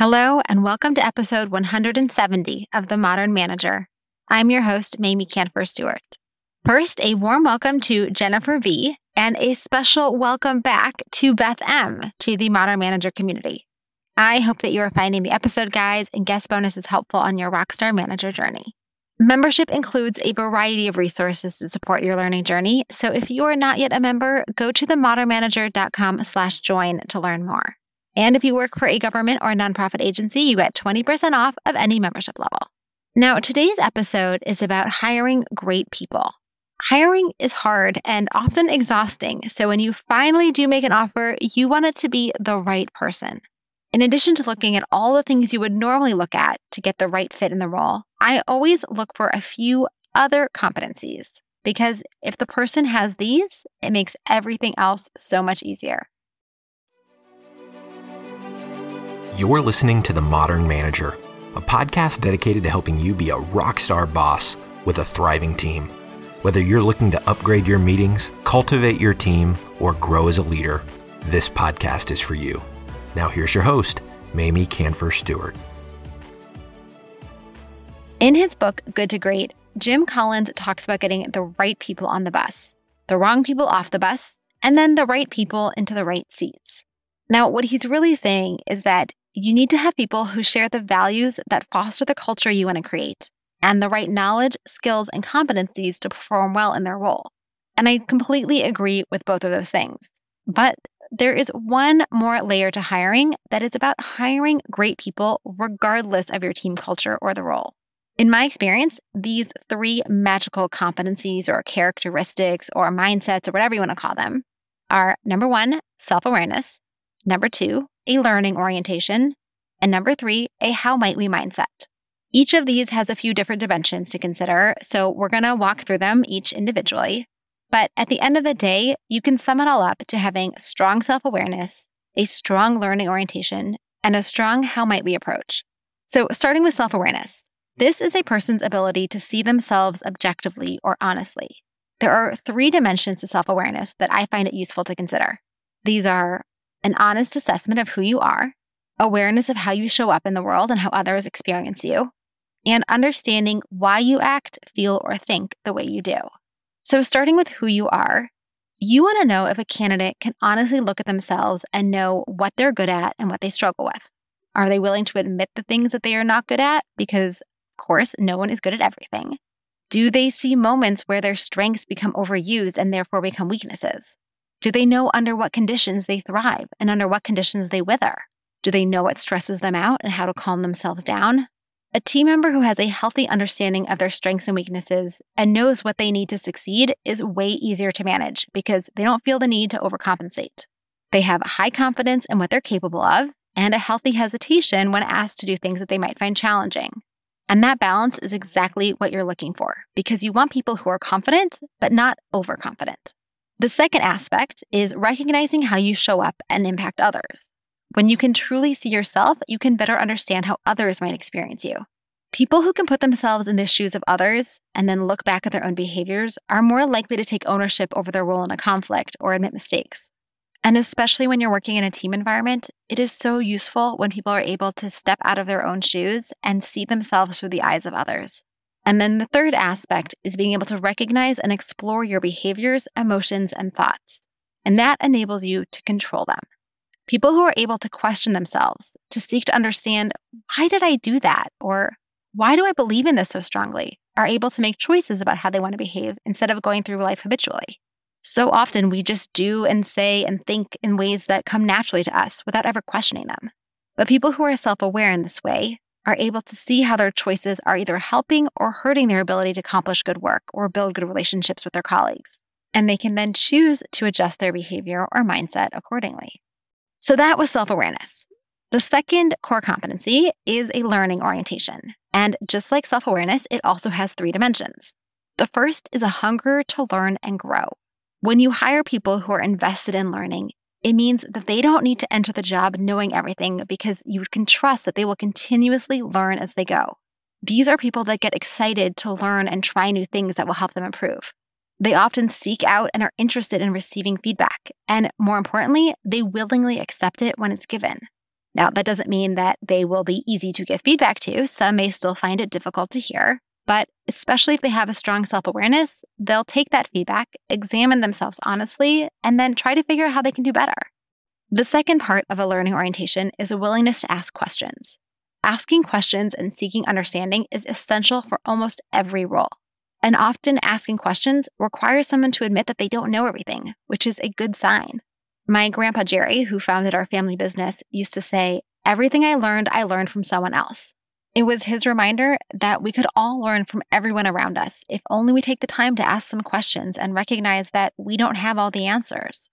Hello, and welcome to episode 170 of The Modern Manager. I'm your host, Mamie Kanfer Stewart. First, a warm welcome to Jennifer V, and a special welcome back to Beth M to the Modern Manager community. I hope that you are finding the episode guides and guest bonuses helpful on your Rockstar Manager journey. Membership includes a variety of resources to support your learning journey, so if you are not yet a member, go to themodernmanager.com slash join to learn more. And if you work for a government or a nonprofit agency, you get 20% off of any membership level. Now, today's episode is about hiring great people. Hiring is hard and often exhausting. So when you finally do make an offer, you want it to be the right person. In addition to looking at all the things you would normally look at to get the right fit in the role, I always look for a few other competencies because if the person has these, it makes everything else so much easier. You're listening to The Modern Manager, a podcast dedicated to helping you be a rock star boss with a thriving team. Whether you're looking to upgrade your meetings, cultivate your team, or grow as a leader, this podcast is for you. Now, here's your host, Mamie Kanfer Stewart. In his book, Good to Great, Jim Collins talks about getting the right people on the bus, the wrong people off the bus, and then the right people into the right seats. Now, what he's really saying is that you need to have people who share the values that foster the culture you want to create and the right knowledge, skills, and competencies to perform well in their role. And I completely agree with both of those things. But there is one more layer to hiring that is about hiring great people regardless of your team culture or the role. In my experience, these three magical competencies or characteristics or mindsets or whatever you want to call them are number one, self awareness, number two, a learning orientation, and number three, a how might we mindset. Each of these has a few different dimensions to consider, so we're going to walk through them each individually. But at the end of the day, you can sum it all up to having strong self awareness, a strong learning orientation, and a strong how might we approach. So, starting with self awareness, this is a person's ability to see themselves objectively or honestly. There are three dimensions to self awareness that I find it useful to consider. These are an honest assessment of who you are, awareness of how you show up in the world and how others experience you, and understanding why you act, feel, or think the way you do. So, starting with who you are, you want to know if a candidate can honestly look at themselves and know what they're good at and what they struggle with. Are they willing to admit the things that they are not good at? Because, of course, no one is good at everything. Do they see moments where their strengths become overused and therefore become weaknesses? Do they know under what conditions they thrive and under what conditions they wither? Do they know what stresses them out and how to calm themselves down? A team member who has a healthy understanding of their strengths and weaknesses and knows what they need to succeed is way easier to manage because they don't feel the need to overcompensate. They have high confidence in what they're capable of and a healthy hesitation when asked to do things that they might find challenging. And that balance is exactly what you're looking for because you want people who are confident, but not overconfident. The second aspect is recognizing how you show up and impact others. When you can truly see yourself, you can better understand how others might experience you. People who can put themselves in the shoes of others and then look back at their own behaviors are more likely to take ownership over their role in a conflict or admit mistakes. And especially when you're working in a team environment, it is so useful when people are able to step out of their own shoes and see themselves through the eyes of others. And then the third aspect is being able to recognize and explore your behaviors, emotions, and thoughts. And that enables you to control them. People who are able to question themselves, to seek to understand, why did I do that? Or why do I believe in this so strongly? Are able to make choices about how they want to behave instead of going through life habitually. So often we just do and say and think in ways that come naturally to us without ever questioning them. But people who are self aware in this way are able to see how their choices are either helping or hurting their ability to accomplish good work or build good relationships with their colleagues. And they can then choose to adjust their behavior or mindset accordingly. So that was self awareness. The second core competency is a learning orientation. And just like self awareness, it also has three dimensions. The first is a hunger to learn and grow. When you hire people who are invested in learning, it means that they don't need to enter the job knowing everything because you can trust that they will continuously learn as they go. These are people that get excited to learn and try new things that will help them improve. They often seek out and are interested in receiving feedback, and more importantly, they willingly accept it when it's given. Now, that doesn't mean that they will be easy to give feedback to. Some may still find it difficult to hear, but especially if they have a strong self awareness, they'll take that feedback, examine themselves honestly, and then try to figure out how they can do better. The second part of a learning orientation is a willingness to ask questions. Asking questions and seeking understanding is essential for almost every role. And often asking questions requires someone to admit that they don't know everything, which is a good sign. My grandpa Jerry, who founded our family business, used to say, Everything I learned, I learned from someone else. It was his reminder that we could all learn from everyone around us if only we take the time to ask some questions and recognize that we don't have all the answers.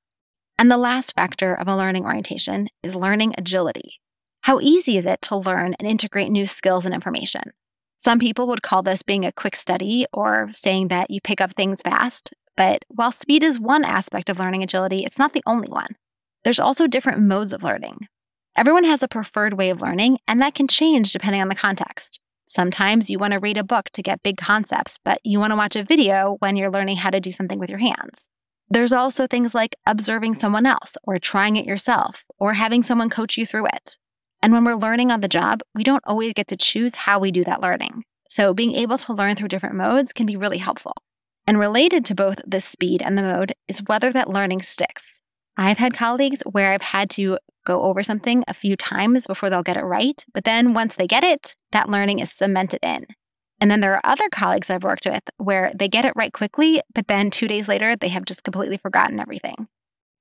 And the last factor of a learning orientation is learning agility. How easy is it to learn and integrate new skills and information? Some people would call this being a quick study or saying that you pick up things fast, but while speed is one aspect of learning agility, it's not the only one. There's also different modes of learning. Everyone has a preferred way of learning, and that can change depending on the context. Sometimes you want to read a book to get big concepts, but you want to watch a video when you're learning how to do something with your hands. There's also things like observing someone else, or trying it yourself, or having someone coach you through it. And when we're learning on the job, we don't always get to choose how we do that learning. So being able to learn through different modes can be really helpful. And related to both the speed and the mode is whether that learning sticks. I've had colleagues where I've had to go over something a few times before they'll get it right, but then once they get it, that learning is cemented in. And then there are other colleagues I've worked with where they get it right quickly, but then two days later, they have just completely forgotten everything.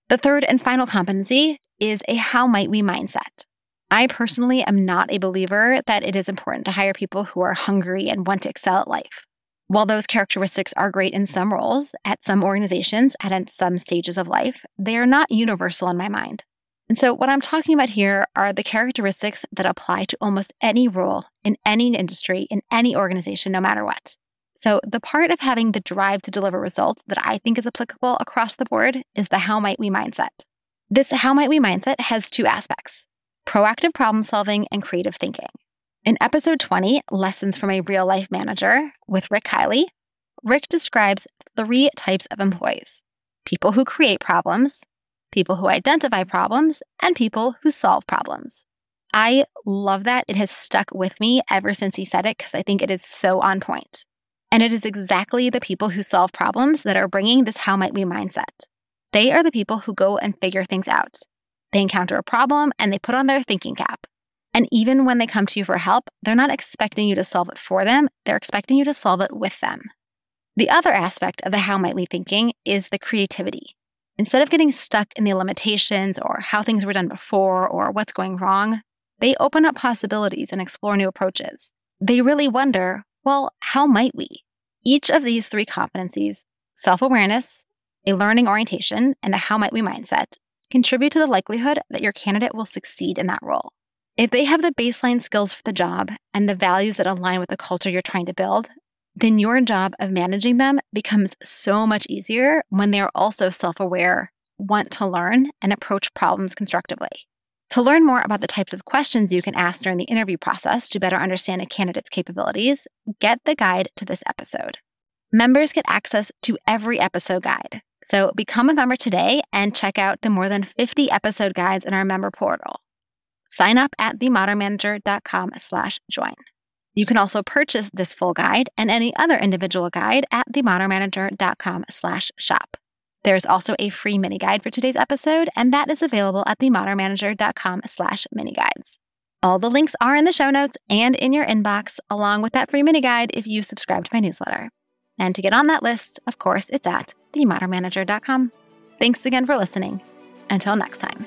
The third and final competency is a how might we mindset. I personally am not a believer that it is important to hire people who are hungry and want to excel at life. While those characteristics are great in some roles, at some organizations, and at some stages of life, they are not universal in my mind. And so, what I'm talking about here are the characteristics that apply to almost any role in any industry, in any organization, no matter what. So, the part of having the drive to deliver results that I think is applicable across the board is the how might we mindset. This how might we mindset has two aspects proactive problem solving and creative thinking. In episode 20, Lessons from a Real Life Manager with Rick Kiley, Rick describes three types of employees people who create problems, people who identify problems, and people who solve problems. I love that. It has stuck with me ever since he said it because I think it is so on point. And it is exactly the people who solve problems that are bringing this how might we mindset. They are the people who go and figure things out. They encounter a problem and they put on their thinking cap. And even when they come to you for help, they're not expecting you to solve it for them, they're expecting you to solve it with them. The other aspect of the how might we thinking is the creativity. Instead of getting stuck in the limitations or how things were done before or what's going wrong, they open up possibilities and explore new approaches. They really wonder, well, how might we? Each of these three competencies self awareness, a learning orientation, and a how might we mindset contribute to the likelihood that your candidate will succeed in that role. If they have the baseline skills for the job and the values that align with the culture you're trying to build, then your job of managing them becomes so much easier when they are also self aware, want to learn, and approach problems constructively. To learn more about the types of questions you can ask during the interview process to better understand a candidate's capabilities, get the guide to this episode. Members get access to every episode guide. So become a member today and check out the more than 50 episode guides in our member portal. Sign up at themodernmanager.com slash join. You can also purchase this full guide and any other individual guide at themodernmanager.com slash shop. There's also a free mini guide for today's episode, and that is available at themodernmanager.com slash mini guides. All the links are in the show notes and in your inbox, along with that free mini guide if you subscribe to my newsletter. And to get on that list, of course, it's at themodernmanager.com. Thanks again for listening. Until next time.